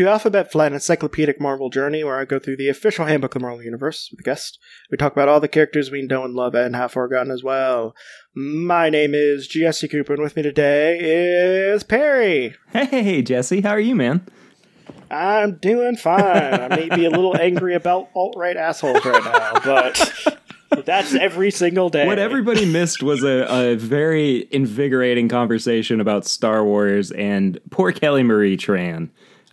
to Alphabet Flight Encyclopedic Marvel Journey, where I go through the official handbook of the Marvel Universe with a guest. We talk about all the characters we know and love and have forgotten as well. My name is Jesse Cooper, and with me today is Perry. Hey, Jesse, how are you, man? I'm doing fine. I may be a little angry about alt right assholes right now, but that's every single day. What everybody missed was a, a very invigorating conversation about Star Wars and poor Kelly Marie Tran.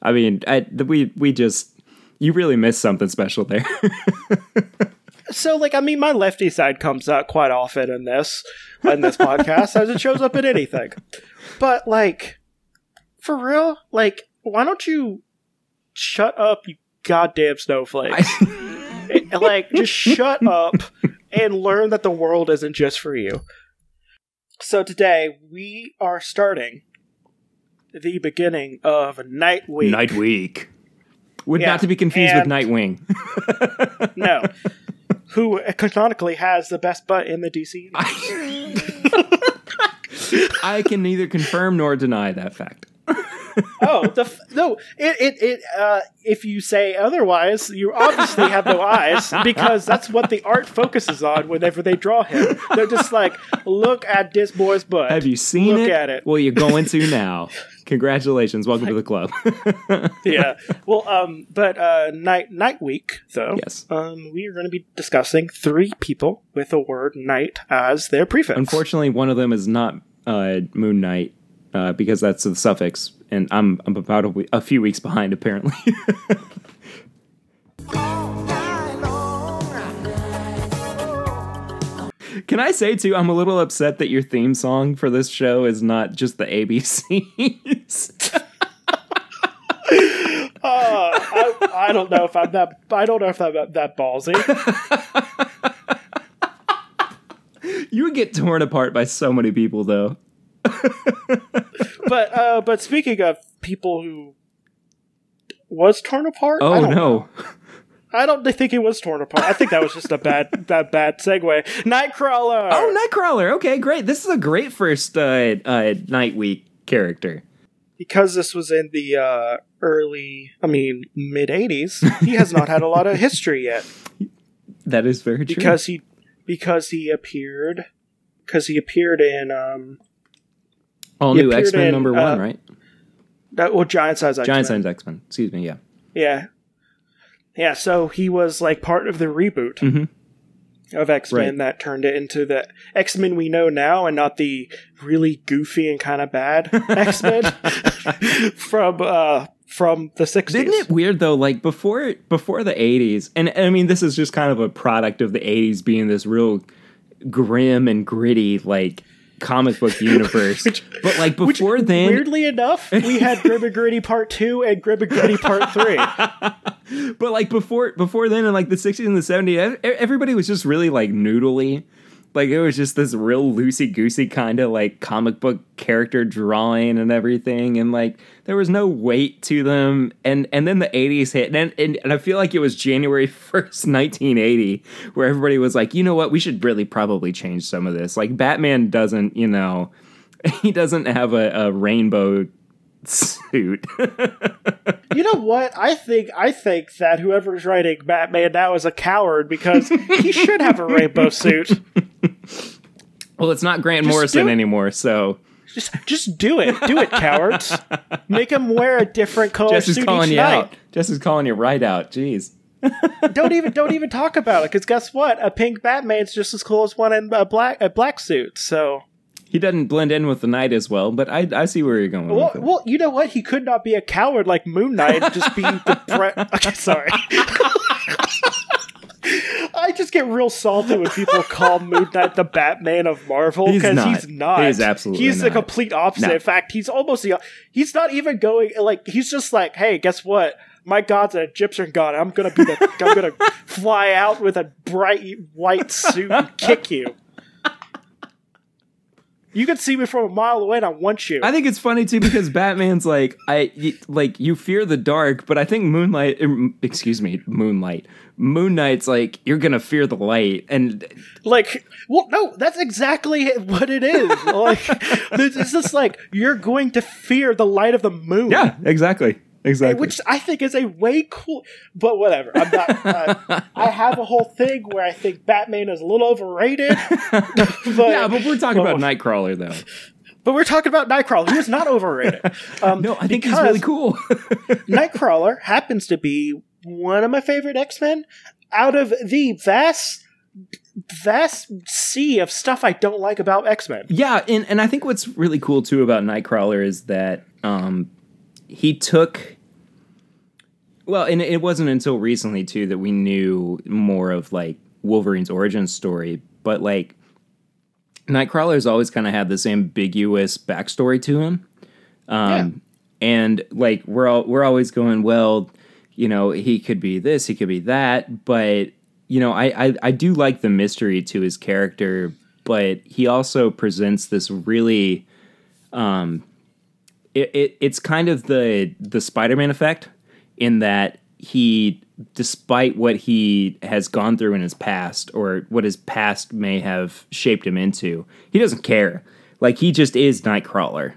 I mean, I, we we just you really missed something special there. So, like, I mean, my lefty side comes out quite often in this in this podcast, as it shows up in anything. But like, for real, like, why don't you shut up, you goddamn snowflake? like, just shut up and learn that the world isn't just for you. So today we are starting the beginning of Night Week. Night Week. Would Yeah, not to be confused with Nightwing. No. Who canonically has the best butt in the DC? I can neither confirm nor deny that fact. oh, the f- no! It it it. Uh, if you say otherwise, you obviously have no eyes because that's what the art focuses on whenever they draw him. They're just like, look at this boy's butt. Have you seen Look it? at it. Well, you're going to now. Congratulations. Welcome to the club. yeah. Well, um, but uh, night night week though. Yes. Um, we are going to be discussing three people with the word night as their prefix. Unfortunately, one of them is not uh, Moon Knight uh, because that's the suffix, and I'm I'm about a, we- a few weeks behind apparently. Can I say too? I'm a little upset that your theme song for this show is not just the ABCs. Uh, I, I don't know if I'm that. I don't know if I'm that, that ballsy. you would get torn apart by so many people, though. but uh, but speaking of people who was torn apart, I Oh don't no! I don't think he was torn apart. I think that was just a bad that bad segue. Nightcrawler. Oh, Nightcrawler. Okay, great. This is a great first uh, uh, Night Week character. because this was in the uh, early, I mean, mid '80s. He has not had a lot of history yet That is very true. because he because he appeared because he appeared in um all he new X Men number uh, one, right? that well giant size X-Men. Giant Size X Men. Excuse me. Yeah. Yeah. Yeah, so he was like part of the reboot Mhm. of X Men Right. that turned it into the X Men we know now and not the really goofy and kind of bad X Men from uh from the 60s. Isn't it weird though? Like before before the eighties, and I mean this is just kind of a product of the eighties being this real grim and gritty like comic book universe. which, but like Which, before then, weirdly enough, we had Grim and Gritty Part 2 and Grim and Gritty Part 3. but like before before then in like the sixties and the seventies, everybody was just really like noodly. Like it was just this real loosey goosey kind of like comic book character drawing and everything, and like there was no weight to them. And and then the eighties hit, and, and and I feel like it was January first, nineteen eighty, where everybody was like, you know what, we should really probably change some of this. Like Batman doesn't, you know, he doesn't have a, a rainbow suit. You know what? I think I think that whoever's writing Batman now is a coward because he should have a rainbow suit. well, it's not Grant Just Morrison anymore, so. Just just do it. Do it, cowards. Make him wear a different color Jess is suit calling each you night. out. Jess is calling you right out. Jeez. don't even don't even talk about it because guess what? A pink Batman's just as cool as one in a black a black suit. So He doesn't blend in with the night as well, but I I see where you're going well, with it. well, you know what? He could not be a coward like Moon Knight. and Just be the bre- okay. Sorry. I just get real salty when people call Moon Knight the Batman of Marvel because not. he's not. He's absolutely He's the complete opposite. No. In fact, he's almost the. He's not even going like. He's just like, hey, guess what? My god's an Egyptian god. I'm gonna be the. I'm gonna fly out with a bright white suit and kick you. You can see me from a mile away, and I want you. I think it's funny too because Batman's like I like you fear the dark, but I think Moonlight, er, excuse me, Moonlight, Moon Knight's like you're gonna fear the light, and Like, well, no, that's exactly what it is. Like, it's just like you're going to fear the light of the moon. yeah, exactly, exactly. which I think is a way cool. But whatever. I'm not. Uh, I have a whole thing where I think Batman is a little overrated. but, yeah, but we're talking but- about Nightcrawler though. but we're talking about Nightcrawler, who is not overrated. Um, No, I think he's really cool. Nightcrawler happens to be one of my favorite X Men out of the vast, vast sea of stuff I don't like about X Men. Yeah, and, and I think what's really cool too about Nightcrawler is that um, he took. Well, and it wasn't until recently too that we knew more of like Wolverine's origin story, but like Nightcrawler's always kind of had this ambiguous backstory to him, um, and like we're all we're always going, well, you know, he could be this, he could be that, but you know, I, I I do like the mystery to his character, but he also presents this really, um, it, it it's kind of the the Spider-Man effect in that he, despite what he has gone through in his past or what his past may have shaped him into, he doesn't care. Like he just is Nightcrawler.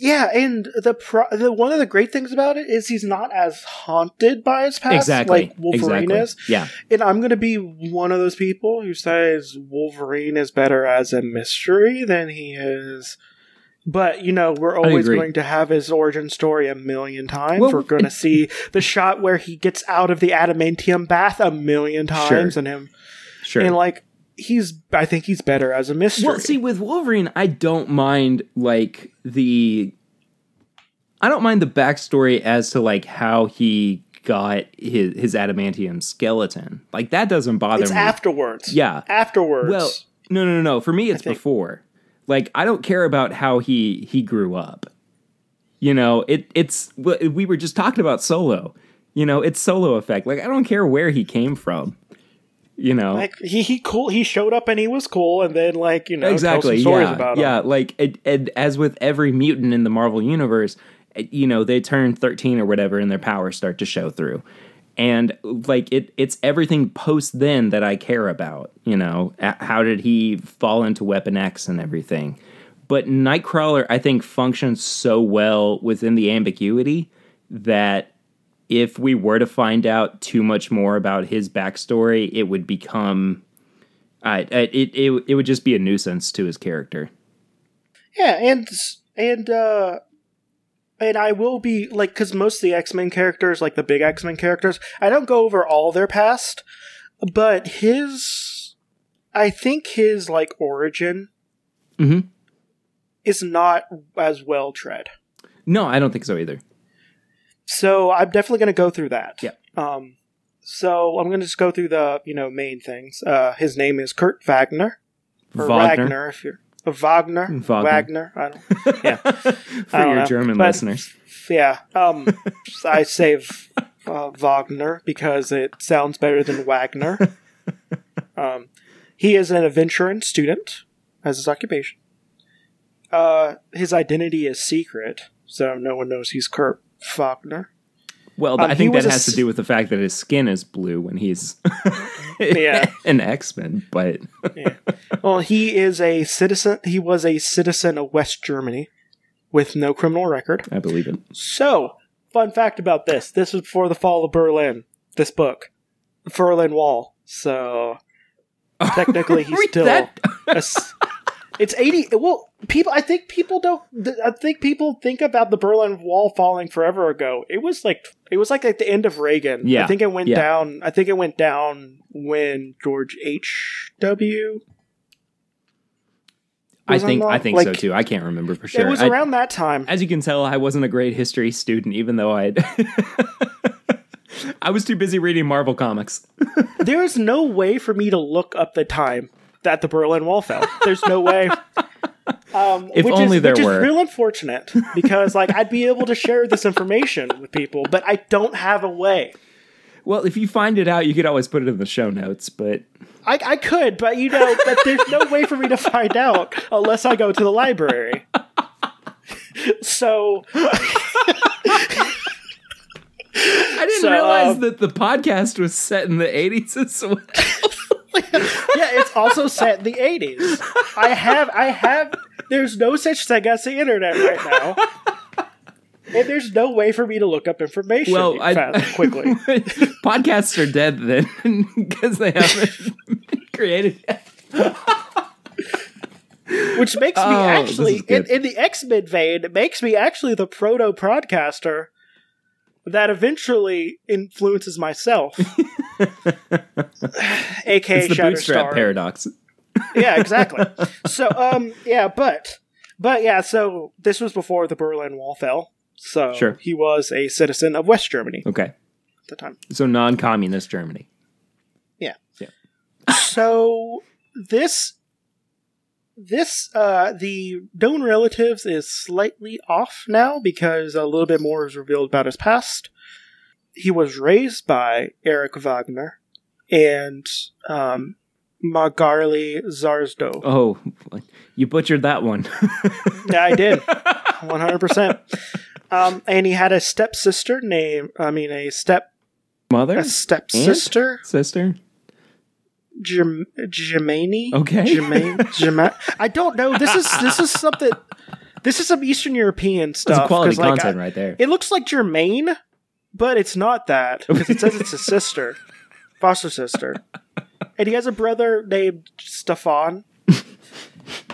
Yeah, and the, pro- the one of the great things about it is he's not as haunted by his past Exactly. like Wolverine exactly. is. Yeah. And I'm going to be one of those people who says Wolverine is better as a mystery than he is. But, you know, we're always going to have his origin story a million times. Well, we're going to see the shot where he gets out of the adamantium bath a million times Sure. and him. Sure. And, like, he's, I think he's better as a mystery. Well, see, with Wolverine, I don't mind like the, I don't mind the backstory as to like how he got his his adamantium skeleton. Like that doesn't bother it's me. afterwards. Yeah. Afterwards. Well, no, no, no, no. For me, it's before. Like I don't care about how he he grew up. You know, it it's we were just talking about Solo. You know, it's Solo effect. Like I don't care where he came from. You know, like he he cool he showed up and he was cool and then like you know exactly yeah about him. yeah like it, and as with every mutant in the marvel universe eh, you know they turn 13 or whatever and their powers start to show through and like it it's everything post then that i care about you know how did he fall into weapon x and everything but nightcrawler i think functions so well within the ambiguity that if we were to find out too much more about his backstory it would become uh, it, it it would just be a nuisance to his character. Yeah, and and uh and I will be like cuz most of the X-Men characters like the big X-Men characters, I don't go over all their past, but his I think his like origin Mhm. is not as well tread. No, I don't think so either. So I'm definitely going to go through that. Yeah. Um so I'm going to just go through the, you know, main things. Uh his name is Kurt Wagner. Or Wagner. Wagner if you're Wagner, Wagner. Wagner. I don't, yeah, For your know, German but- listeners. yeah. Um, I say uh, Wagner because it sounds better than Wagner. Um, he is an adventuring student as his occupation. Uh, his identity is secret, so no one knows he's Kurt Wagner. Well, um, I think that a has to do with the fact that his skin is blue when he's Yeah. an X Men. But Well, he is a citizen. He was a citizen of West Germany with no criminal record. I believe it. So, fun fact about this: this was before the fall of Berlin. This book, the Berlin Wall. So, technically, he's still. a it's eighty. Well, people. I think people don't. I think people think about the Berlin Wall falling forever ago. It was like it was like at the end of Reagan. Yeah, I think it went yeah. down. I think it went down when George H. W. I think I think so too. I can't remember for sure. It was I- around that time. as you can tell, I wasn't a great history student, even though I I was too busy reading Marvel comics. There is no way for me to look up the time that the Berlin Wall fell. There's no way. Um, If which only is, there which were. is real unfortunate because like I'd be able to share this information with people, but I don't have a way. Well, if you find it out, you could always put it in the show notes. But I, I could, but you know, but there's no way for me to find out unless I go to the library. So I didn't So, realize um, that the podcast was set in the '80s as well. yeah, it's also set in the 80s. I have, I have. There's no such thing as the internet right now. and there's no way for me to look up information Well, I, quickly. podcasts are dead then because they haven't created yet. Which makes me Oh, this actually, in, in the X Men vein, it makes me actually the proto podcaster that eventually influences myself. AKA It's the bootstrap Shatterstar. paradox. Yeah, exactly. so, um, yeah, but, but yeah, so this was before the Berlin Wall fell. So Sure. he was a citizen of West Germany Okay, at the time. so non-communist Germany. Yeah. Yeah. so this this uh the known relatives is slightly off now because a little bit more is revealed about his past. He was raised by eric wagner and um magarli zarzdo Oh, you butchered that one. yeah i did. 100% um and he had a stepsister named i mean a step Mother, a stepsister? Sister. Germany. Okay. I don't know. This is this is something. This is some Eastern European stuff. That's quality like, content I- right there. It looks like Germaine, but it's not that because it says it's a sister, foster sister, and he has a brother named Stefan.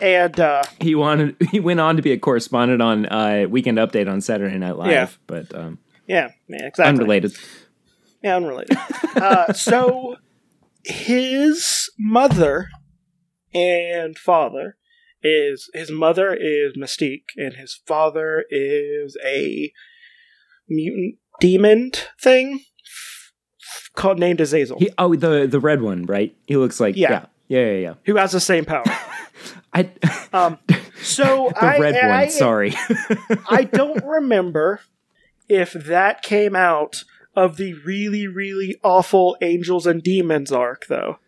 And uh, he wanted. He went on to be a correspondent on uh, Weekend Update on Saturday Night Live, Yeah. but um, yeah, yeah, exactly. unrelated. Yeah, unrelated. uh, so his mother and father is his mother is Mystique and his father is a mutant demon thing called named Azazel, He oh the the red one, right? He looks like Yeah. yeah yeah yeah. yeah. who has the same power. I Um, so the I, red one. I, sorry. I don't remember if that came out of the really, really awful Angels and Demons arc, though.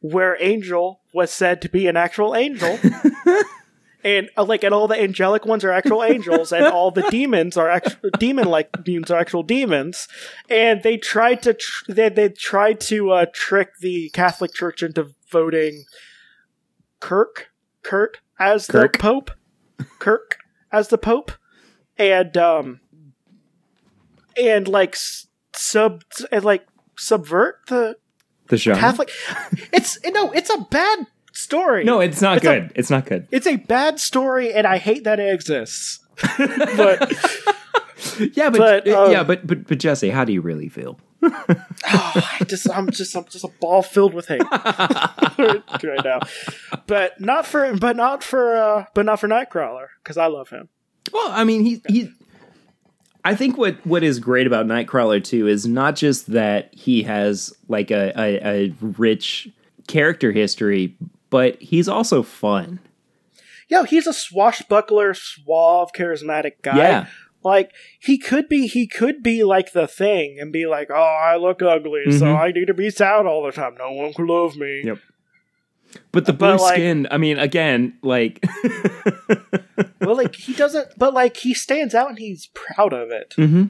Where Angel was said to be an actual angel. and uh, like and all the angelic ones are actual angels and all the demons are actual demon like beings are actual demons and they tried to tr- they, they tried to uh, trick the catholic church into voting kirk kurt as Kirk. the pope kirk as the pope and um and like sub and like subvert the the show. catholic it's no it's a bad story no, it's not It's a- good. it's not good. it's a bad story, and I hate that it exists. but Yeah, but, But, uh, um, yeah, but but but Jesse, how do you really feel? oh, I just, I'm just, I'm just a ball filled with hate right now. But not for, but not for, uh, but not for Nightcrawler because I love him. Well, I mean, he he. I think what what is great about Nightcrawler too is not just that he has like a, a, a rich character history, but he's also fun. Yo, he's a swashbuckler, suave, charismatic guy. Yeah. Like he could be, he could be like the thing and be like, "Oh, I look ugly, so Mhm. I need to be sad all the time. No one can love me." Yep. But the But, blue like- skin, I mean, again, like well, like he doesn't, but like he stands out and he's proud of it. Mm-hmm.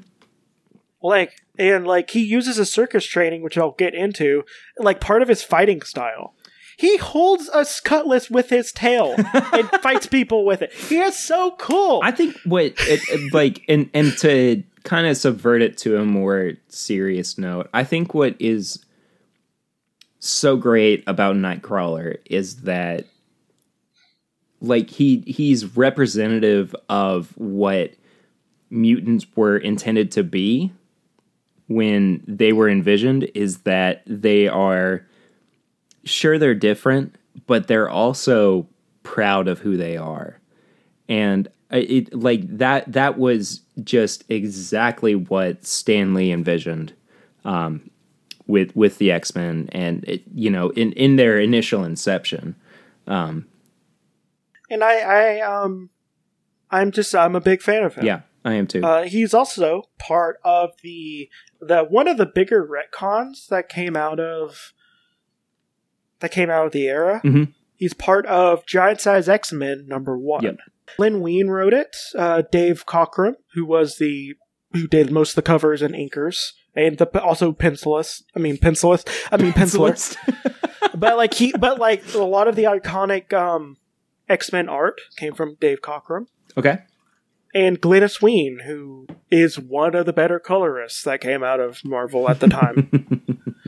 like and like he uses his circus training which i'll get into like part of his fighting style he holds a cutlass with his tail and fights people with it he is so cool I think what it- like and and to kind of subvert it to a more serious note, I think what is so great about Nightcrawler is that like he he's representative of what mutants were intended to be when they were envisioned is that they are sure they're different but they're also proud of who they are. And it like that that was just exactly what Stan Lee envisioned um, with with the X Men, and it, you know, in in their initial inception. Um, and i i um i'm just i'm a big fan of him yeah, I am too. uh, he's also part of the the one of the bigger retcons that came out of that came out of the era Mhm. he's part of giant size x-men number one Yep. len wein wrote it uh, dave cockrum who was the who did most of the covers and inkers and the also pencilist i mean pencilist i mean penciler. But like he but like a lot of the iconic um x-men art came from dave cockrum. Okay. and Glynis Wein, who is one of the better colorists that came out of Marvel at the time.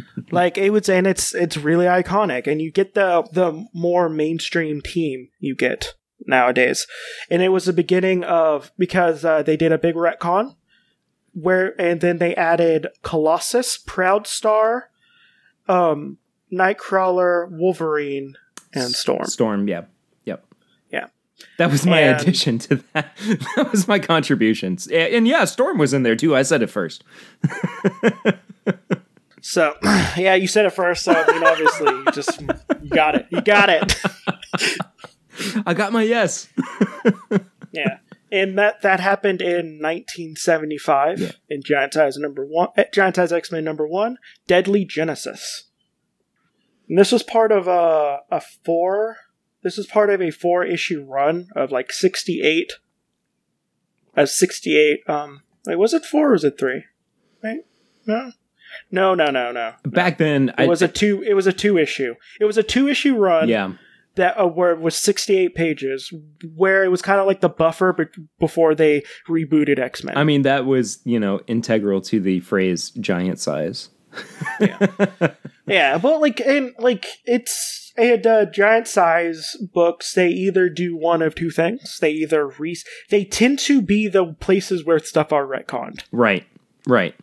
like it was, and it's it's really iconic, and you get the the more mainstream team you get nowadays, and it was the beginning of because uh, they did a big retcon where, and then they added Colossus, Proudstar, um, Nightcrawler, Wolverine, and Storm. Storm, yep. Yep. Yeah. That was my And- addition to that. that was my contributions. A- And yeah, Storm was in there too. I said it first. So, yeah, you said it first. So, I mean, obviously, you just you got it. You got it. I got my yes. Yeah, and that that happened in 1975 Yeah. in Giant Size number one, eh, Giant Size X Men number one, Deadly Genesis. And this was part of a a four. This was part of a four issue run of like 68. As 68. Um, wait, was it four or was it three? Right? No. No, no, no, no. Back then, It was a two. It was a two issue. It was a two issue run. yeah. That uh, where it was 68 pages where it was kind of like the buffer be- before they rebooted x-men I mean, that was you know integral to the phrase "giant size." yeah Yeah, but like and like it's and uh, giant size books they either do one of two things they either re they tend to be the places where stuff are retconned Right. Right.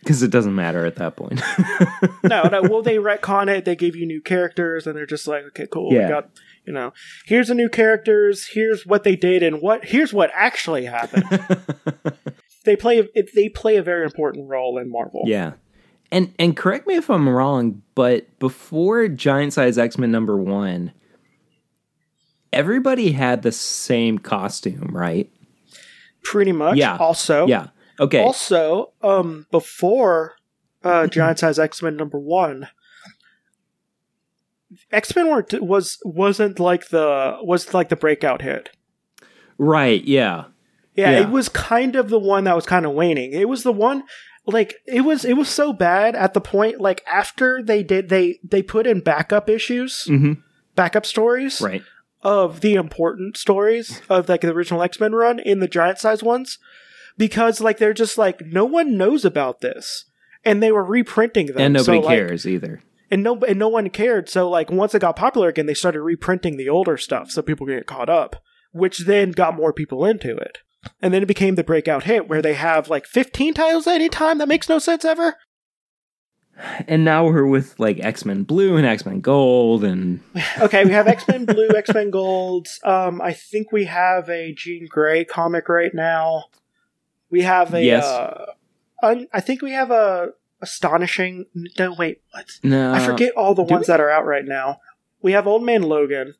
Because it doesn't matter at that point. no no well they retcon it they give you new characters and they're just like okay cool Yeah. we got you know here's the new characters here's what they did and what here's what actually happened they play they play a very important role in marvel yeah. And and correct me if I'm wrong, but before Giant Size X Men number one, everybody had the same costume, right? pretty much. Yeah. Also, Yeah. Okay. Also, um, before uh, Giant Size X Men number one, X Men weren't was wasn't like the was like the breakout hit. right. Yeah. Yeah, Yeah. it was kind of the one that was kind of waning. It was the one like it was it was so bad at the point like after they did they they put in backup issues, hmm backup stories Right. of the important stories of like the original X-Men run in the giant size ones because like they're just like no one knows about this. And they were reprinting them. And nobody so, like- cares either. and no and no one cared. So like once it got popular again they started reprinting the older stuff so people could get caught up which then got more people into it. And then it became the breakout hit where they have like 15 titles at any time? That makes no sense ever. And now we're with like X Men Blue and X Men Gold, and okay we have x-men blue x-men gold um i think we have a jean gray comic right now we have a Yes. uh un- i think we have a astonishing no wait what no, i forget all the ones we? that are out right now we have old man logan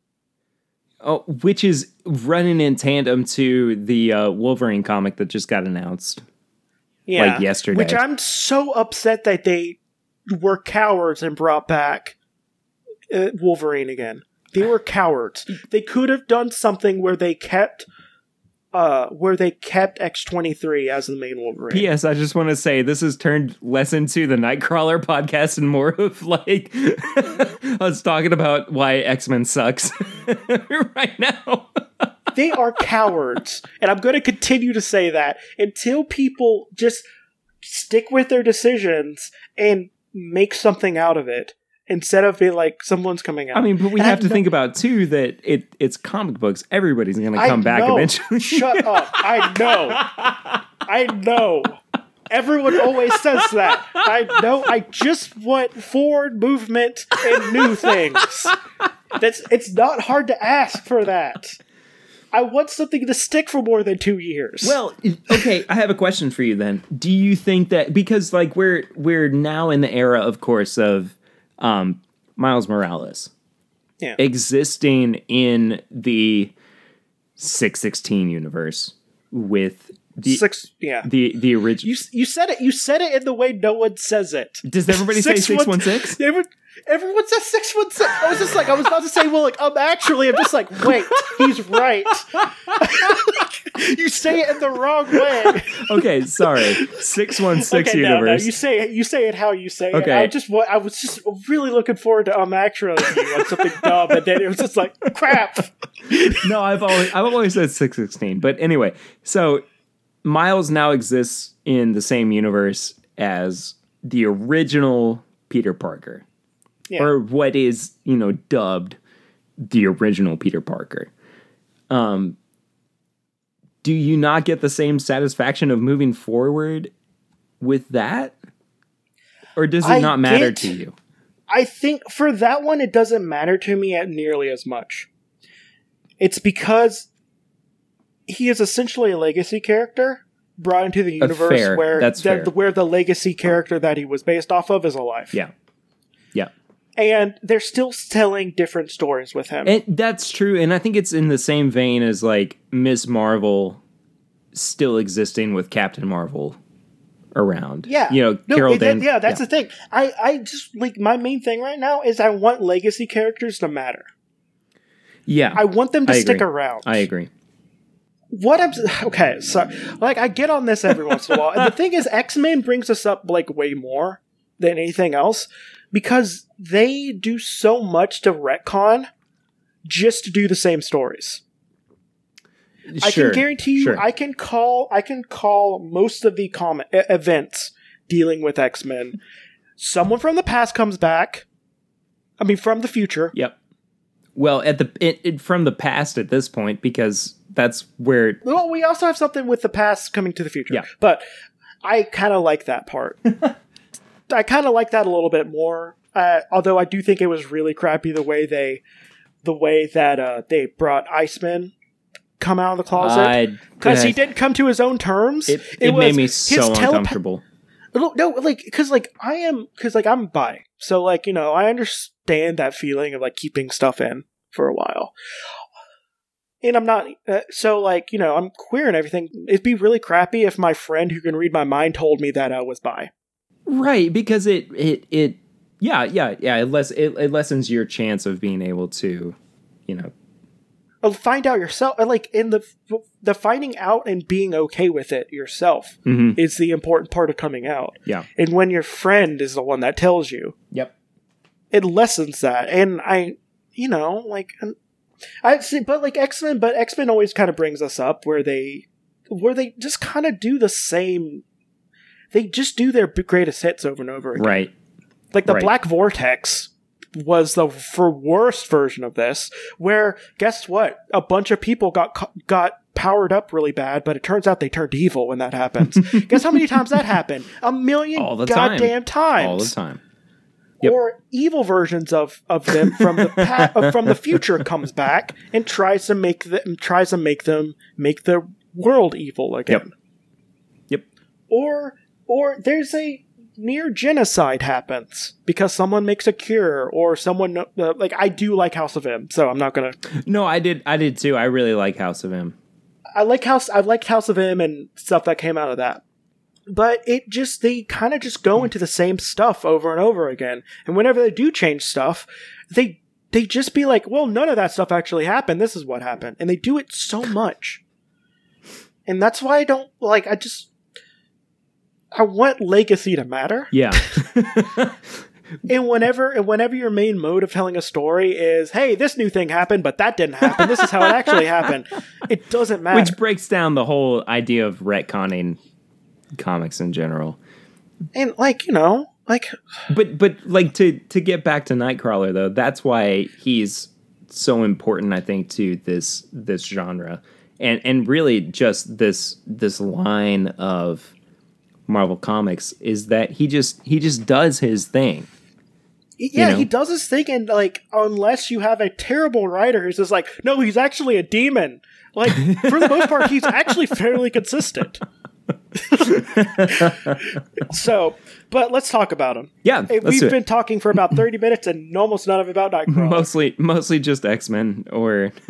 Oh, which is running in tandem to the uh, Wolverine comic that just got announced. yeah Like yesterday. which i'm so upset that they were cowards and brought back uh, wolverine again they were cowards they could have done something where they kept uh where they kept x23 as the main wolverine P.S. I just want to say this has turned less into the Nightcrawler podcast and more of like us talking about why X Men sucks right now. they are cowards and i'm going to continue to say that until people just stick with their decisions and make something out of it instead of being like someone's coming out. I mean, but we And I have to know- think about too that it it's comic books. Everybody's going to I come back know. eventually. shut up. I know. I know. Everyone always says that. I know. I just want forward movement and new things. That's it's not hard to ask for that. I want something to stick for more than two years. Well, okay, I have a question for you then. Do you think that because like we're we're now in the era of course of um Miles Morales Yeah. existing in the 616 universe with The six. Yeah. the the original. You you said it. You said it in the way no one says it. Does everybody say 616 Everyone, everyone says six one six. I was just like, I was about to say, well, like, um, actually, I'm just like, wait, he's right. you say it in the wrong way. Okay, sorry. Six one six okay, no, no, you say it. You say it how you say it. Okay. I just, I was just really looking forward to um, actually on something dumb, and then it was just like, crap. no, I've always I've always said six sixteen. But anyway, so Miles now exists in the same universe as the original Peter Parker, Yeah. or what is you know dubbed the original Peter Parker. Um, do you not get the same satisfaction of moving forward with that, or does it I not matter get- to you? I think for that one, it doesn't matter to me at nearly as much. It's because he is essentially a legacy character brought into the universe fair. where That's the- fair. where the legacy character that he was based off of is alive. Yeah, yeah. and they're still telling different stories with him. And that's true, and I think it's in the same vein as like Miss Marvel still existing with Captain Marvel around. yeah, you know, No, Carol it- Dan. Yeah, that's the thing. I, I just like my main thing right now is I want legacy characters to matter. yeah. I want them to I stick around. I agree. What I'm okay, so like I get on this every once in a while. And the thing is, X Men brings us up like way more than anything else because they do so much to retcon just to do the same stories. I can guarantee you, sure. I can call, I can call most of the e- events dealing with X Men. Someone from the past comes back. I mean, from the future. Yep. Well, at the it, it, from the past at this point, because that's where Well, we also have something with the past coming to the future. Yeah. But I kind of like that part. I kind of like that a little bit more. Uh, although I do think it was really crappy the way they, the way that uh, they brought Iceman come out of the closet because he didn't come to his own terms. It, it, was made me so telepa- uncomfortable. no, no, like because like I am because like I'm bi, so like you know I understand that feeling of like keeping stuff in for a while, and I'm not uh, so like you know I'm queer and everything. It'd be really crappy if my friend who can read my mind told me that I was bi. Right, because it it it yeah yeah yeah it less it, it lessens your chance of being able to, you know, Oh, find out yourself. uh, Like in the the finding out and being okay with it yourself mhm. is the important part of coming out. yeah And when your friend is the one that tells you, yep it lessens that. And I, you know, like I see, but like X Men, but X Men always kind of brings us up where they, where they just kind of do the same. They just do their greatest hits over and over again. right Like the right. Black Vortex was the for worst version of this, where guess what? A bunch of people got got powered up really bad, but it turns out they turned evil when that happens. guess how many times that happened? A million All the time. times all the time. Yep. or evil versions of, of them from the pa- uh, from the future comes back and tries to make them tries to make them make the world evil again. Yep. yep. Or or there's a near genocide happens because someone makes a cure or someone uh, like I do like House of M, so I'm not gonna. No, I did I did too. I really like House of M. I like House. I liked House of M and stuff that came out of that. But it just they kind of just go hmm. into the same stuff over and over again. And whenever they do change stuff, they they just be like, "Well, none of that stuff actually happened. This is what happened." And they do it so much. And that's why I don't like I just I want legacy to matter. Yeah. And whenever and whenever your main mode of telling a story is, "Hey, this new thing happened, but that didn't happen. This is how it actually happened." It doesn't matter. Which breaks down the whole idea of retconning comics in general. and like, you know, like But but like to to get back to Nightcrawler though, that's why he's so important I think to this this genre. And and really just this this line of Marvel Comics is that he just he just does his thing. Yeah, know? he does his thing, and like, unless you have a terrible writer who's just like, no, he's actually a demon. Like, for the most part, he's actually fairly consistent. So, but let's talk about him. Yeah, Hey, We've been talking for about thirty minutes, and almost none of it about Nightcrawler. mostly mostly just X Men or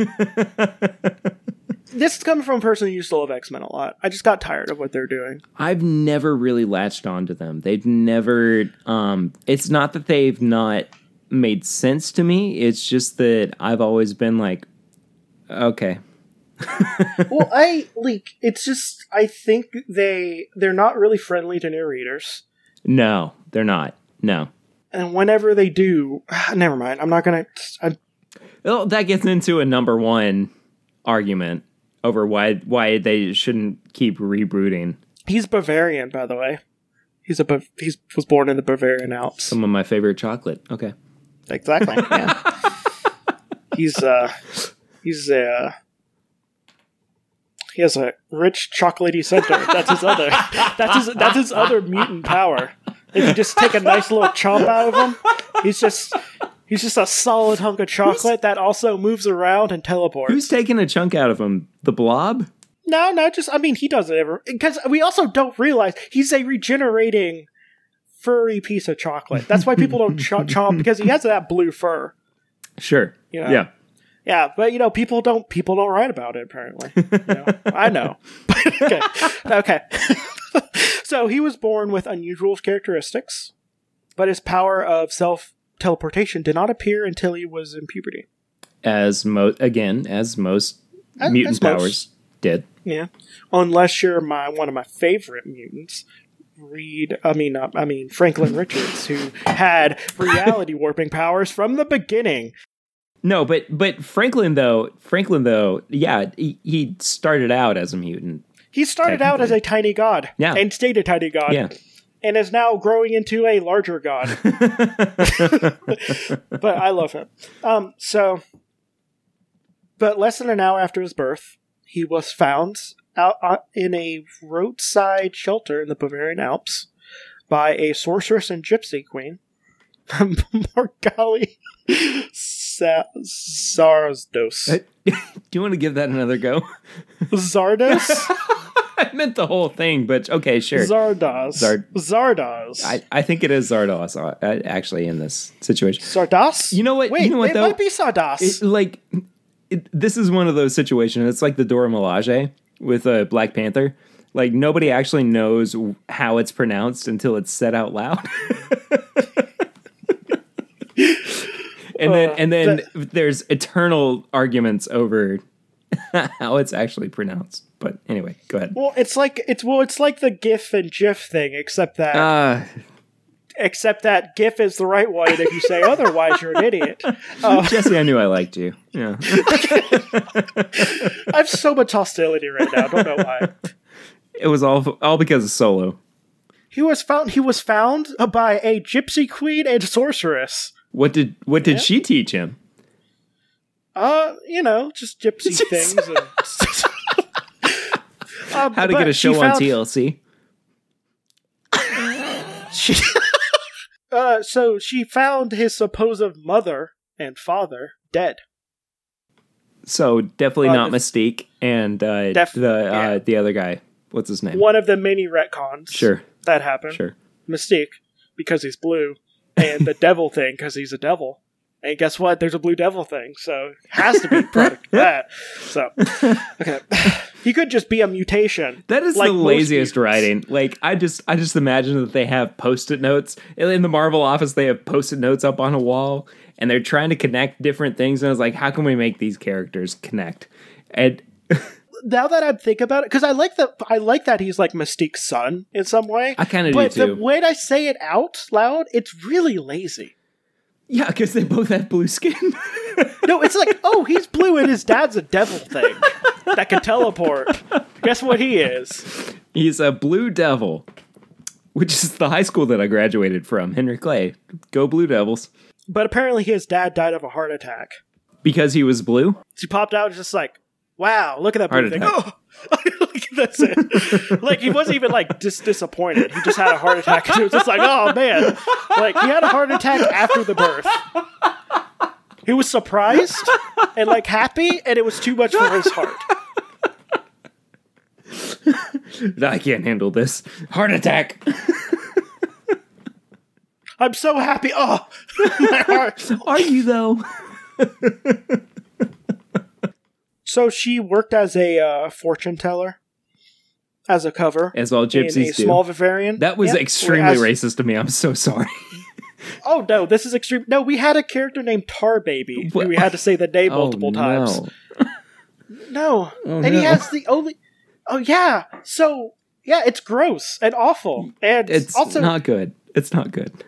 this is coming from a person who used to love X Men a lot. I just got tired of what they're doing. I've never really latched onto them. They've never. Um, it's not that they've not made sense to me. It's just that I've always been like, okay, well, I like it's just I think they they're not really friendly to new readers, no, they're not. No. and whenever they do, never mind. I'm not gonna. I, Well, that gets into a number one argument over why why they shouldn't keep rebooting he's Bavarian, by the way. He's a he's was born in the Bavarian Alps. some of my favorite chocolate. Okay. Exactly. Yeah. he's uh he's a uh, he has a rich chocolatey center. That's his other that's his that's his other mutant power. If you just take a nice little chomp out of him, he's just he's just a solid hunk of chocolate that also moves around and teleports. Who's taking a chunk out of him? The blob? no, no, just I mean he does it ever because we also don't realize he's a regenerating furry piece of chocolate. That's why people don't ch- chomp because he has that blue fur. Sure. You know? Yeah. Yeah, but you know, people don't people don't write about it. Apparently, You know, I know. okay, okay. so he was born with unusual characteristics, but his power of self teleportation did not appear until he was in puberty. As mo again, as most As- mutant as most. powers did. Yeah, unless you're my one of my favorite mutants. Reed, I mean, uh, I mean Franklin Richards, who had reality warping powers from the beginning. No, but but Franklin though, Franklin though, yeah, he, he started out as a mutant. He started out as a tiny god, Yeah. and stayed a tiny god, Yeah. and is now growing into a larger god. but I love him. Um, so, but less than an hour after his birth, he was found out uh, in a roadside shelter in the Bavarian Alps by a sorceress and gypsy queen, Morgali Sa- Zardos. Do you want to give that another go? Zardos? I meant the whole thing, but okay, sure. Zardos. Zard- Zardos. I, I think it is Zardos uh, actually in this situation. Sardas? You know what- Wait, you know what, it though? might be Sardas. It, like it, this is one of those situations. It's like the Dora Milaje with uh, Black Panther. Like nobody actually knows how it's pronounced until it's said out loud. and then Uh, and then there's eternal arguments over how it's actually pronounced. But anyway, go ahead. well, it's like it's well, it's like the GIF and GIF thing, except that Uh, except that GIF is the right one, and if you say otherwise, you're an idiot. Uh, Jesse, I knew I liked you. Yeah. I have so much hostility right now. I don't know why. It was all all because of Solo. He was found. He was found by a gypsy queen and sorceress. What did what did Yeah. she teach him? Uh, you know, just gypsy things. And Um, How to get a show on found- TLC? She, uh, so she found his supposed mother and father dead. So definitely Uh, not Mystique and uh, Def- the uh, yeah. the other guy. What's his name? One of the many retcons Sure, that happened. sure. Mystique because he's blue, and the devil thing because he's a devil. And guess what? There's a blue devil thing, so it has to be a product of that. So, okay, he could just be a mutation. That is like the laziest writing. Like I just I just imagine that they have post-it notes in the Marvel office. They have post-it notes up on a wall, and they're trying to connect different things. And I was like, how can we make these characters connect? And Now that I think about it, because I like that, I like that he's like Mystique's son in some way. I kind of do but the way I say it out loud, it's really lazy. yeah, because they both have blue skin. No, it's like, oh, he's blue and his dad's a devil thing that can teleport. Guess what he is? He's a blue devil, which is the high school that I graduated from. Henry Clay, go Blue Devils, But apparently his dad died of a heart attack. because he was blue. She popped out just like, wow, look at that Heart blue thing. attack. Oh, that's it. like he wasn't even like just disappointed. He just had a heart attack. He was just like, oh man, like he had a heart attack after the birth. He was surprised and like happy, and it was too much for his heart. I can't handle this heart attack. I'm so happy. Oh, my heart. Are you though? So she worked as a uh, fortune teller, as a cover As all in a gypsies do. small Bavarian. that was Yeah, extremely as- racist to me. I'm so sorry. Oh no, this is extreme. No, we had a character named Tar Baby. who What? We had to say the name oh, multiple times. no. No, Oh, and he has the only. Oh yeah, so yeah, it's gross and awful, and It's also not good. It's not good.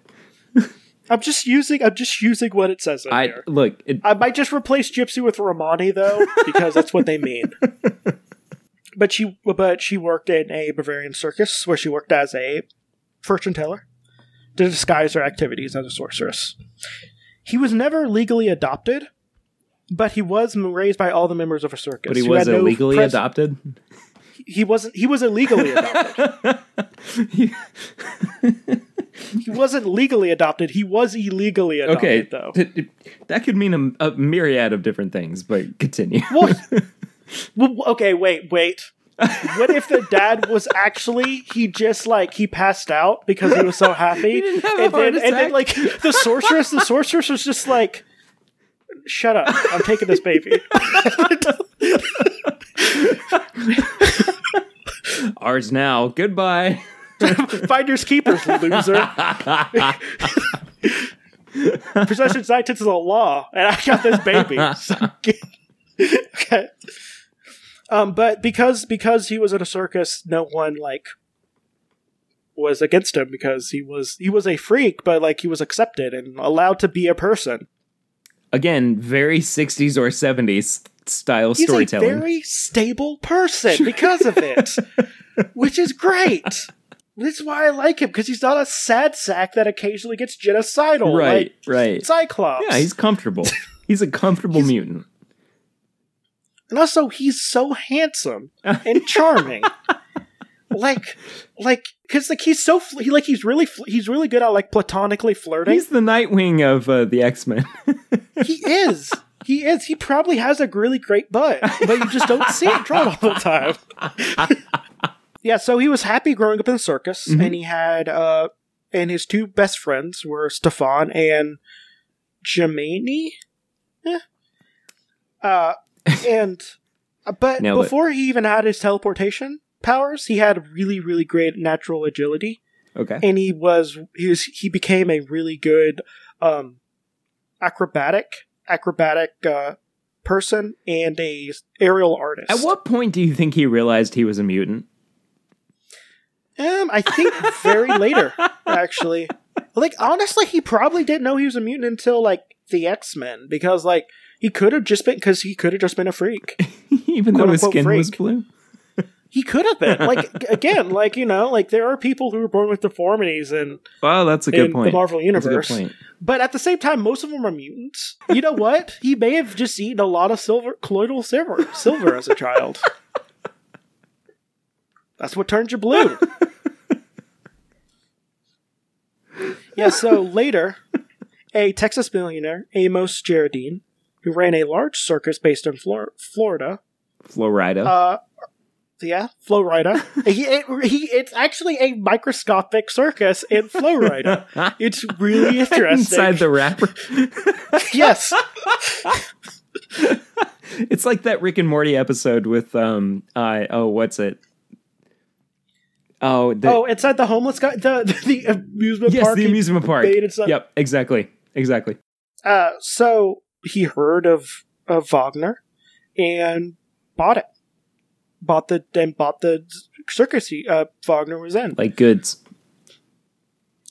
I'm just using I'm just using what it says I here. look. It, I might just replace Gypsy with Romani though, because that's what they mean. But she but she worked in a Bavarian circus where she worked as a fortune teller to disguise her activities as a sorceress. He was never legally adopted, but he was raised by all the members of a circus. but he was had no illegally pres- adopted. He wasn't. He was illegally adopted. he wasn't legally adopted. He was illegally adopted, okay, though. t- t- that could mean a, a myriad of different things. But continue. What? well, okay, wait, wait. What if the dad was actually he just like he passed out because he was so happy, He didn't have a and then and then like the sorceress, the sorceress was just like, "Shut up! I'm taking this baby." Ours now. Goodbye. Finders keepers, loser. Possession scientist is a law, and I got this baby. So- okay. Um, but because because he was in a circus, no one like was against him because he was he was a freak, but like he was accepted and allowed to be a person. Again, very 60s or 70s style He's storytelling. He's a very stable person because of it, which is great. This is why I like him because he's not a sad sack that occasionally gets genocidal, right, like right. Cyclops. Yeah, he's comfortable. He's a comfortable He's- mutant. and also he's so handsome and charming. like, like, because like he's so fl- he, like he's really fl- he's really good at like platonically flirting. He's the Nightwing of uh, the X Men. He is. He is. He probably has a really great butt, but you just don't see it drawn all the time. yeah, so he was happy growing up in the circus, Mhm. and he had uh, and his two best friends were Stefan and Jimaine. Eh. Uh, and uh, but Nailed it. before he even had his teleportation powers, he had really, really great natural agility okay. and he was he was he became a really good um acrobatic acrobatic uh person and a aerial artist At what point do you think he realized he was a mutant? um i think very later actually like honestly he probably didn't know he was a mutant until like the x-men because like he could have just been because he could have just been a freak Even though his skin was blue? he could have been like again like you know like there are people who were born with deformities and Well, that's a good point. the marvel That's a good universe point. But at the same time, most of them are mutants. You know what? he may have just eaten a lot of silver, colloidal silver, silver as a child. That's what turns you blue. yeah. So later, a Texas millionaire, Amos Gerardine, who ran a large circus based in Flor- Florida, Florida. uh, yeah, Florida. he, it, he, it's actually a microscopic circus in Florida. It's really interesting. Inside the wrapper. yes. it's like that Rick and Morty episode with um uh oh what's it? Oh, the, oh, inside the homeless guy, the the amusement yes, park. the amusement park. Yep, exactly, exactly. Uh, so he heard of of Wagner and bought it. Bought the then bought the circus he, uh, Wagner was in, Like goods.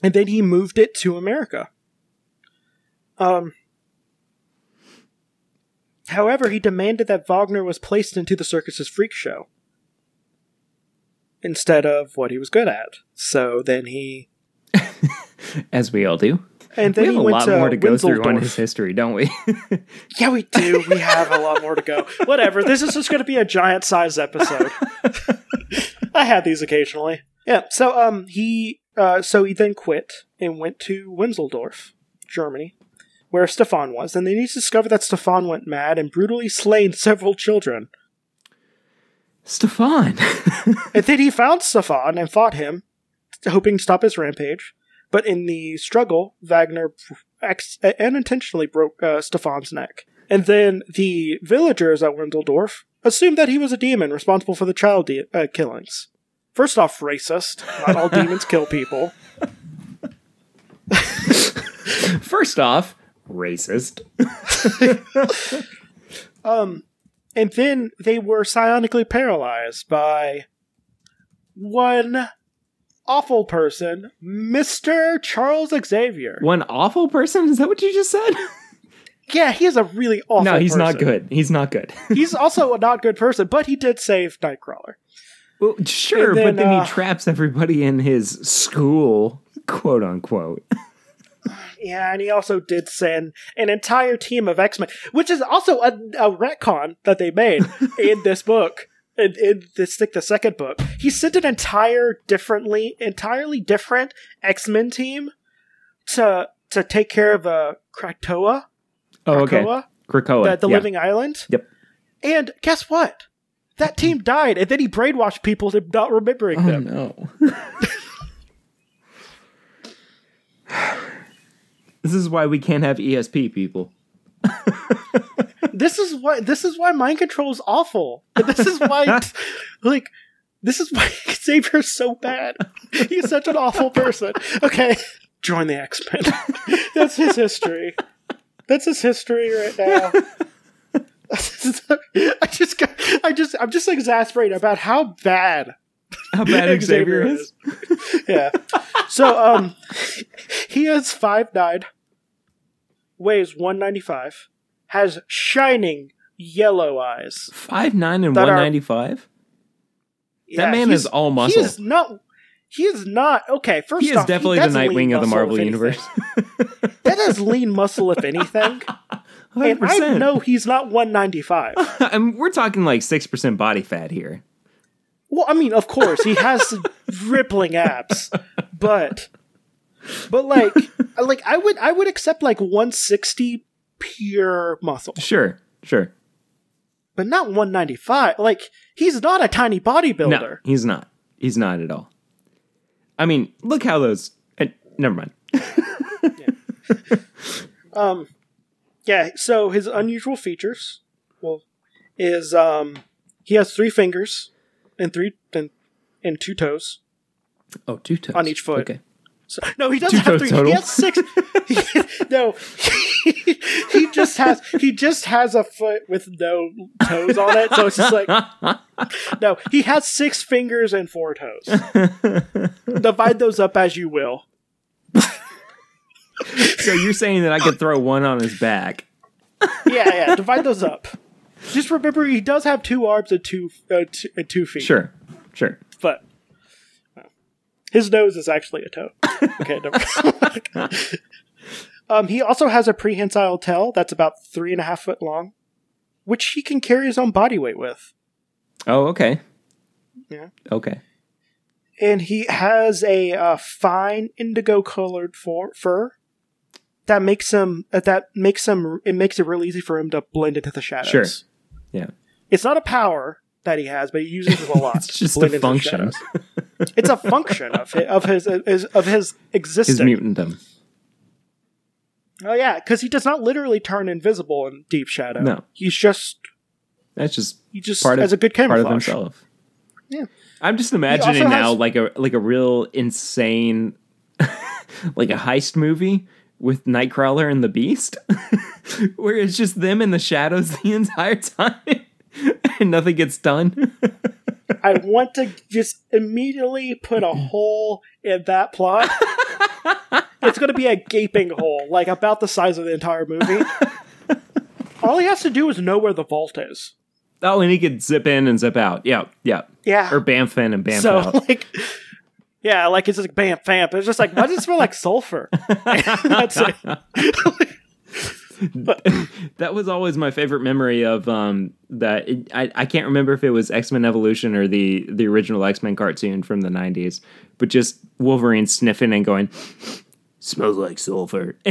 and then he moved it to America. Um. However, he demanded that Wagner was placed into the circus's freak show instead of what he was good at. So then he As we all do. And We have he a went lot to more to go through on his history, don't we? Yeah, we do. We have a lot more to go. Whatever. This is just going to be a giant size episode. I had these occasionally. Yeah. So um he uh so he then quit and went to Winzeldorf, Germany, where Stefan was, and then he discovered that Stefan went mad and brutally slain several children. Stefan. And then he found Stefan and fought him, hoping to stop his rampage. But in the struggle, Wagner ex- unintentionally broke uh, Stefan's neck. And then the villagers at Windeldorf assumed that he was a demon responsible for the child de- uh, killings. First off, racist. Not all demons kill people. First off, racist. Um, and then they were psionically paralyzed by one awful person, Mr. Charles Xavier. One awful person? Is that what you just said? Yeah, he is a really awful no, he's not good. He's not good. He's also a not good person, but he did save Nightcrawler. Well, sure, then, but then uh, he traps everybody in his school, quote unquote. Yeah, and he also did send an entire team of X Men, which is also a, a retcon that they made in this book. In, in this, like the second book, he sent an entire differently, entirely different X Men team to to take care of uh, Krakatoa, Oh, okay. Krakoa, Krakoa. the, the yeah. living island. Yep. And guess what? That team died, and then he brainwashed people to not remembering Oh, them. no. this is why we can't have ESP, people. This is why this is why mind control is awful. This is why like this is why Xavier's so bad. He's such an awful person. Okay. Join the X-Men. That's his history. That's his history right now. I just got, I just I'm just exasperated about how bad How bad Xavier is? yeah. So um he is five nine, weighs one ninety five, has shining yellow eyes. Five nine and That one are- ninety five. Yeah, That man is all muscle. He is not. He is not okay. First, He is off, definitely that's the Nightwing of the Marvel universe. that is lean muscle, if anything. And I know he's not one ninety five. I mean, we're talking like six percent body fat here. Well, I mean, of course, he has rippling abs, but but like like I would I would accept like one sixty pure muscle, Sure, sure. but not one ninety five. Like he's not a tiny bodybuilder. No, he's not. He's not at all. I mean, look how those. Uh, never mind. Um, yeah. So his unusual features, well, is um, he has three fingers and three and, and two toes. Oh, two toes On each foot. Okay. So, no, he doesn't Two have three. total? He has six. he, no, he, he just has he just has a foot with no toes on it. So it's just like no. He has six fingers and four toes. Divide those up as you will. so you're saying that I could throw one on his back? Yeah, yeah. Divide those up. Just remember, he does have two arms and two uh, two, and two feet. Sure, sure. but his nose is actually a toe. Okay, never. um, he also has a prehensile tail that's about three and a half foot long, which he can carry his own body weight with. Oh, okay. Yeah. Okay. And he has a uh, fine indigo colored for- fur that makes him uh, that makes him it makes it real easy for him to blend into the shadows. Sure. Yeah. It's not a power that he has, but he uses it a lot. It's just a function. Shadows. it's a function of his, of his, his of his existence. His mutantum. Oh yeah, because he does not literally turn invisible in Deep Shadow. No. he's just That's just he just part of has a good camera part of himself. Yeah. I'm just imagining now has- like a like a real insane like a heist movie with Nightcrawler and the Beast, where it's just them in the shadows the entire time and nothing gets done. I want to just immediately put a hole in that plot. it's going to be a gaping hole, like about the size of the entire movie. All he has to do is know where the vault is. oh, and he could zip in and zip out. Yeah, yeah. Yeah. Or bamf in and bamf so out. like, yeah, like it's just like bam, bam. It's just like, why does it smell like sulfur? That's it. That was always my favorite memory of um that it, I, I can't remember if it was x-men evolution or the the original x-men cartoon from the 90s but just wolverine sniffing and going smells like sulfur.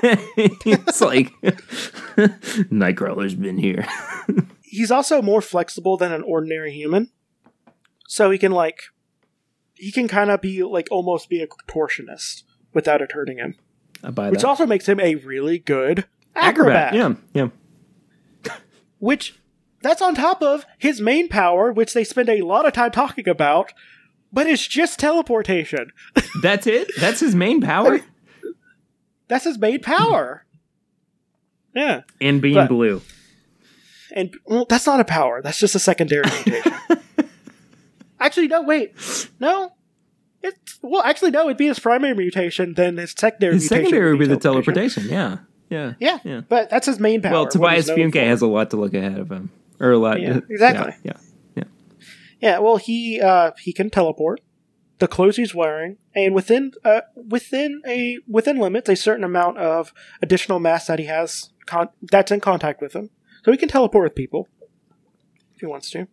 It's like nightcrawler's been here. He's also more flexible than an ordinary human, so he can like, he can kind of be like almost be a contortionist without it hurting him. I buy which also makes him a really good acrobat. yeah yeah Which that's on top of his main power, which they spend a lot of time talking about, but it's just teleportation. That's it. That's his main power. That's his main power. Yeah. and being but- blue. And well, that's not a power. That's just a secondary mutation. actually, no. Wait, no. It's well, actually, no. It'd be his primary mutation. Then his secondary. His mutation secondary would be the teleportation. teleportation. Yeah, yeah, Yeah, Yeah. but that's his main power. Well, Tobias Funke for. has a lot to look ahead of him, or a lot. Yeah, exactly. Yeah, yeah. Yeah, well, he uh, he can teleport. The clothes he's wearing, and within uh, within a within limits, a certain amount of additional mass that he has con- that's in contact with him, so he can teleport with people if he wants to,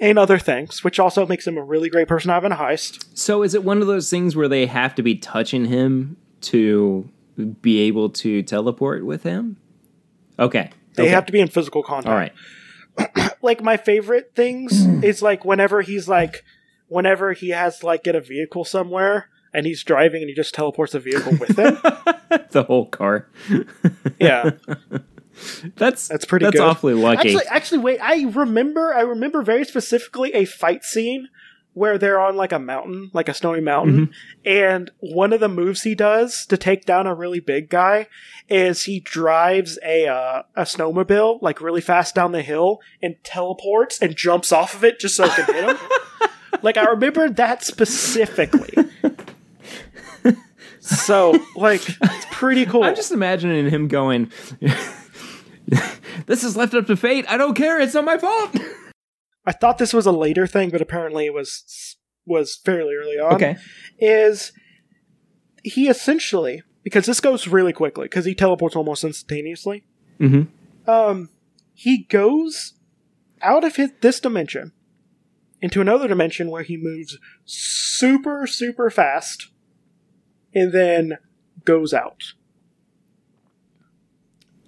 and other things, which also makes him a really great person to have in a heist. So is it one of those things where they have to be touching him to be able to teleport with him? Okay. They okay. have to be in physical contact. All right. like my favorite things is like whenever he's like whenever he has to like get a vehicle somewhere and he's driving and he just teleports the vehicle with him. the whole car. yeah. That's That's pretty That's good. awfully lucky. Actually, actually, wait. I remember. I remember very specifically a fight scene where they're on like a mountain, like a snowy mountain, and one of the moves he does to take down a really big guy is he drives a uh, a snowmobile like really fast down the hill and teleports and jumps off of it just so it can hit him. like I remember that specifically. so like it's pretty cool. I'm just imagining him going. this is left up to fate. I don't care. It's not my fault. I thought this was a later thing, but apparently it was was fairly early on. okay. Is he essentially because this goes really quickly because he teleports almost instantaneously. Mm-hmm. Um, he goes out of his, this dimension into another dimension where he moves super super fast, and then goes out.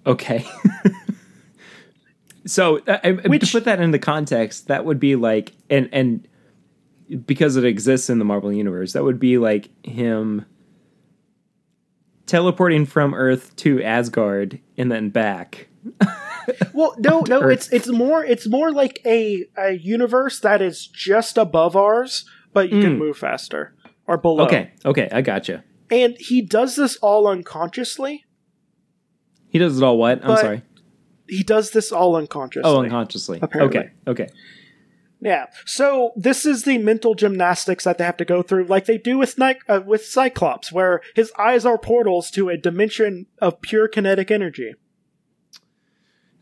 Okay. so, uh, I- to put that into context, that would be like, and and because it exists in the Marvel universe, that would be like him teleporting from Earth to Asgard and then back. Well, no, no, Earth. it's it's more it's more like a a universe that is just above ours, but you can Mm. move faster or below. Okay, okay, I gotcha. and he does this all unconsciously. He does it all. What? I'm sorry. He does this all unconsciously. Oh, unconsciously. Apparently. Okay, okay. Yeah. So this is the mental gymnastics that they have to go through, like they do with Ni- uh, with Cyclops, where his eyes are portals to a dimension of pure kinetic energy.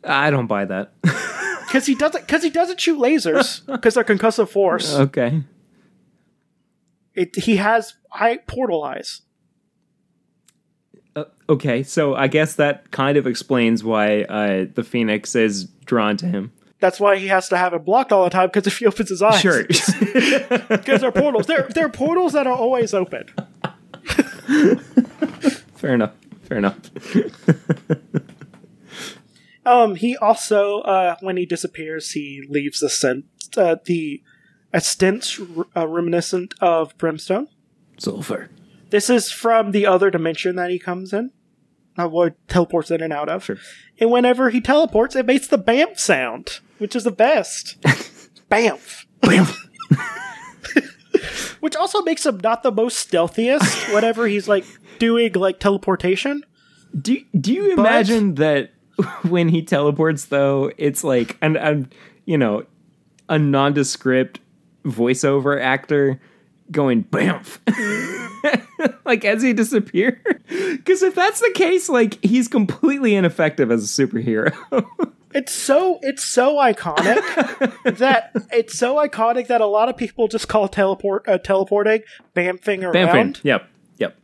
I don't buy that. Because he doesn't, because he doesn't shoot lasers, because they're concussive force. okay. It, he has eye portal eyes. Okay, so I guess that kind of explains why uh, the Phoenix is drawn to him. That's why he has to have it blocked all the time. Because if he opens his eyes, Sure. because they're portals. They're they're portals that are always open. Fair enough. Fair enough. Um, he also, uh, when he disappears, he leaves the scent, uh, the a stench uh, reminiscent of brimstone. Sulfur. This is from the other dimension that he comes in, what teleports in and out of. Sure. And whenever he teleports, it makes the bamf sound, which is the best. bamf. Bamf. Which also makes him not the most stealthiest whenever he's like doing like teleportation. Do do you But- imagine that when he teleports though, it's like and and you know, a nondescript voiceover actor going bamf like as he disappears because if that's the case like he's completely ineffective as a superhero It's so it's so iconic that it's so iconic that a lot of people just call teleport uh, teleporting bamfing around bamfing yep yep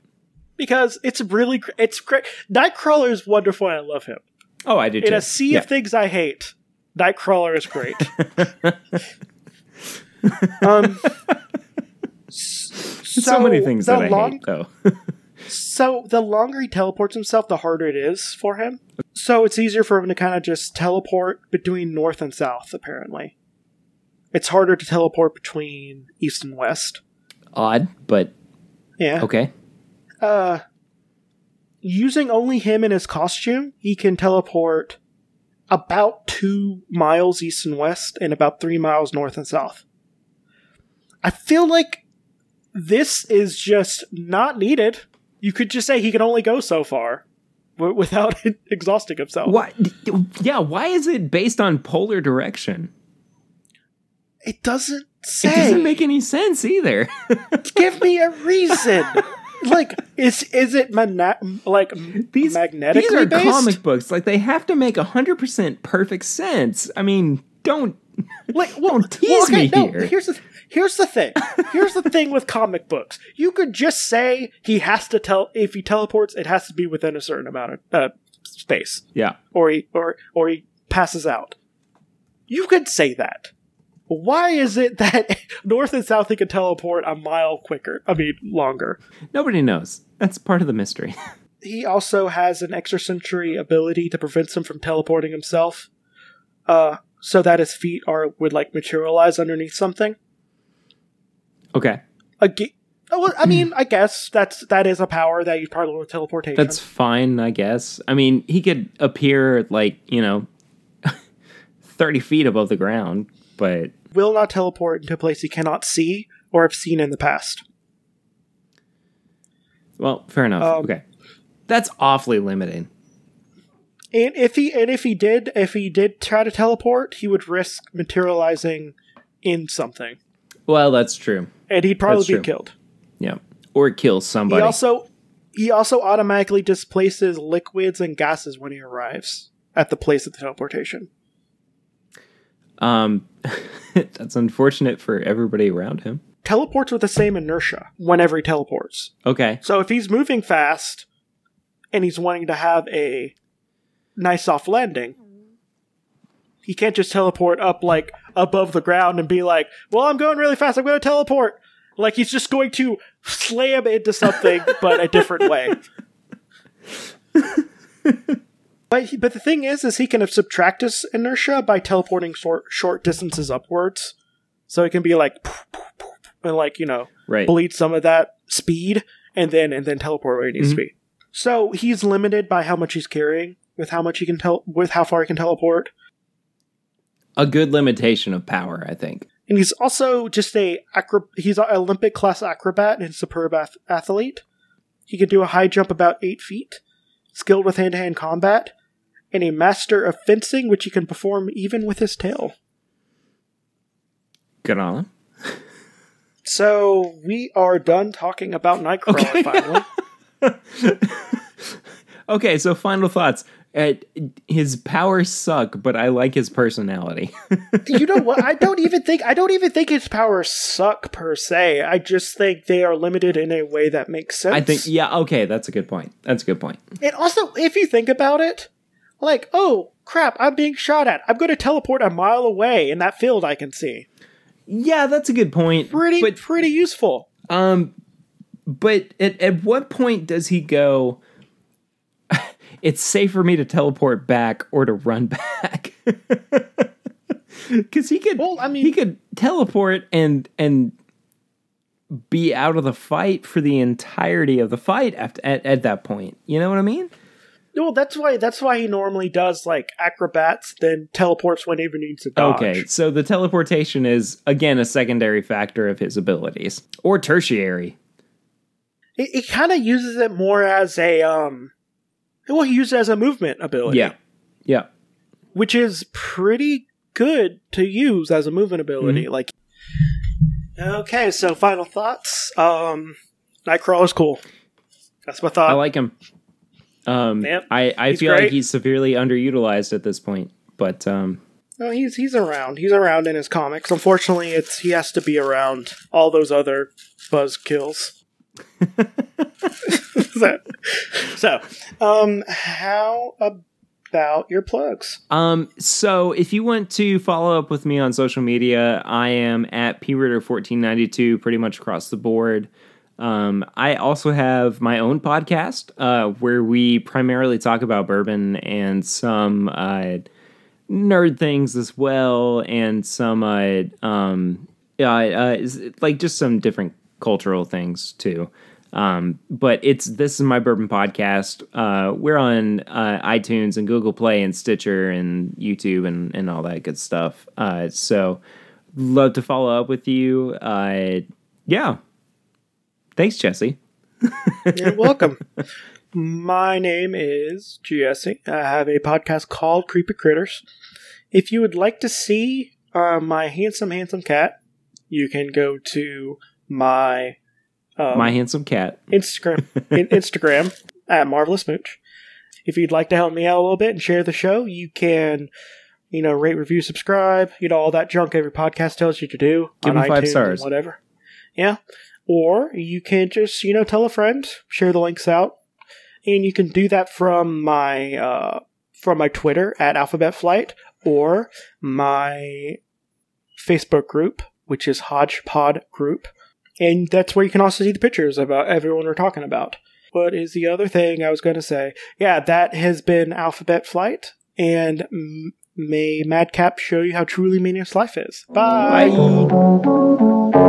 because it's really it's great. Nightcrawler is wonderful. and I love him. oh i did too. In too. a sea yeah. of things I hate, Nightcrawler is great. um, s- so, many things the that i long- hate though So the longer he teleports himself, the harder it is for him. So it's easier for him to kind of just teleport between north and south, apparently. It's harder to teleport between east and west. odd but Yeah. okay Uh using only him in his costume, he can teleport about two miles east and west, and about three miles north and south. I feel like this is just not needed. You could just say he can only go so far w- without exhausting himself. Why? Yeah, why is it based on polar direction? It doesn't say. It doesn't make any sense either. Give me a reason. like, is is it mana- like these magnetically these are based? comic books. Like they have to make hundred percent perfect sense. I mean, don't Like, well, Don't tease well, okay, me no, here. Here's the here's the thing. Here's the thing with comic books. You could just say he has to tell if he teleports, it has to be within a certain amount of uh, space, yeah. or he or or he passes out. You could say that. Why is it that north and south he can teleport a mile quicker? I mean, longer. Nobody knows. That's part of the mystery. He also has an extrasensory ability to prevent him from teleporting himself, uh, so that his feet are would like materialize underneath something. Okay. Aga well, I mean, I guess that's that is a power that you probably with teleportation. That's fine, I guess. I mean, he could appear like, you know, 30 feet above the ground, but will not teleport into a place he cannot see or have seen in the past. well, fair enough. Um, okay. That's awfully limiting. And if he and if he did if he did try to teleport, he would risk materializing in something, Well, that's true. And he'd probably That's be true. killed. Yeah. Or kill somebody. He also he also automatically displaces liquids and gases when he arrives at the place of the teleportation. um that's unfortunate for everybody around him. Teleports with the same inertia whenever he teleports. Okay. So if he's moving fast and he's wanting to have a nice soft landing, he can't just teleport up like above the ground and be like, "Well, I'm going really fast. I'm going to teleport." Like he's just going to slam into something, but a different way. but he, but the thing is, is he can subtract his inertia by teleporting short short distances upwards. So it can be like, and like you know, Right. bleed some of that speed and then and then teleport where he needs to be. So he's limited by how much he's carrying with how much he can tell with how far he can teleport. A good limitation of power, I think. And he's also just a acro- he's an Olympic class acrobat and superb ath- athlete. He can do a high jump about eight feet, skilled with hand to hand combat, and a master of fencing, which he can perform even with his tail. Good on him. So we are done talking about Nightcrawler finally. Okay, so final thoughts. His powers suck, but I like his personality. you know what? I don't even think I don't even think his powers suck per se. I just think they are limited in a way that makes sense. I think, yeah, okay, that's a good point. That's a good point. And also, if you think about it, like, oh crap, I'm being shot at. I'm going to teleport a mile away in that field I can see. Yeah, that's a good point. Pretty, but pretty useful. um, but at at what point does he go? It's safe for me to teleport back or to run back. Because he could, Well, I mean- he could teleport and and be out of the fight for the entirety of the fight at, at, at that point. You know what I mean? Well, that's why that's why he normally does like acrobats, then teleports whenever he needs to dodge. Okay, so the teleportation is again a secondary factor of his abilities, or tertiary. It, it kind of uses it more as a um. Well, he uses it as a movement ability. Yeah, yeah. which is pretty good to use as a movement ability. Mm-hmm. Like, okay, so final thoughts. Um, Nightcrawler's cool. That's my thought. I like him. Um, Yep, I I he's feel like he's severely underutilized at this point, but um, No, he's he's around. He's around in his comics. Unfortunately, it's he has to be around all those other buzz kills. So, so, um, how about your plugs? Um, so if you want to follow up with me on social media, I am at pritter1492 pretty much across the board. Um, I also have my own podcast uh, where we primarily talk about bourbon and some uh, nerd things as well, and some uh, um, uh, like just some different cultural things too. Um, but it's this is my bourbon podcast. Uh, we're on uh, iTunes and Google Play and Stitcher and YouTube and and all that good stuff. Uh, so love to follow up with you. Uh, yeah, thanks, Jesse. You're welcome. My name is Jesse. I have a podcast called Creepy Critters. If you would like to see uh, my handsome, handsome cat, you can go to my um, my handsome cat Instagram in Instagram at Marvelous Mooch. If you'd like to help me out a little bit and share the show, you can, you know, rate, review, subscribe, you know, all that junk every podcast tells you to do. Give on them five iTunes stars. Whatever. Yeah. Or you can just, you know, tell a friend, share the links out. And you can do that from my uh from my Twitter at Alphabet Flight or my Facebook group, which is Hodgepod Group. And that's where you can also see the pictures of uh, everyone we're talking about. What is the other thing I was going to say? Yeah, that has been Alphabet Flight, and may Madcap show you how truly meaningless life is. Bye. Bye.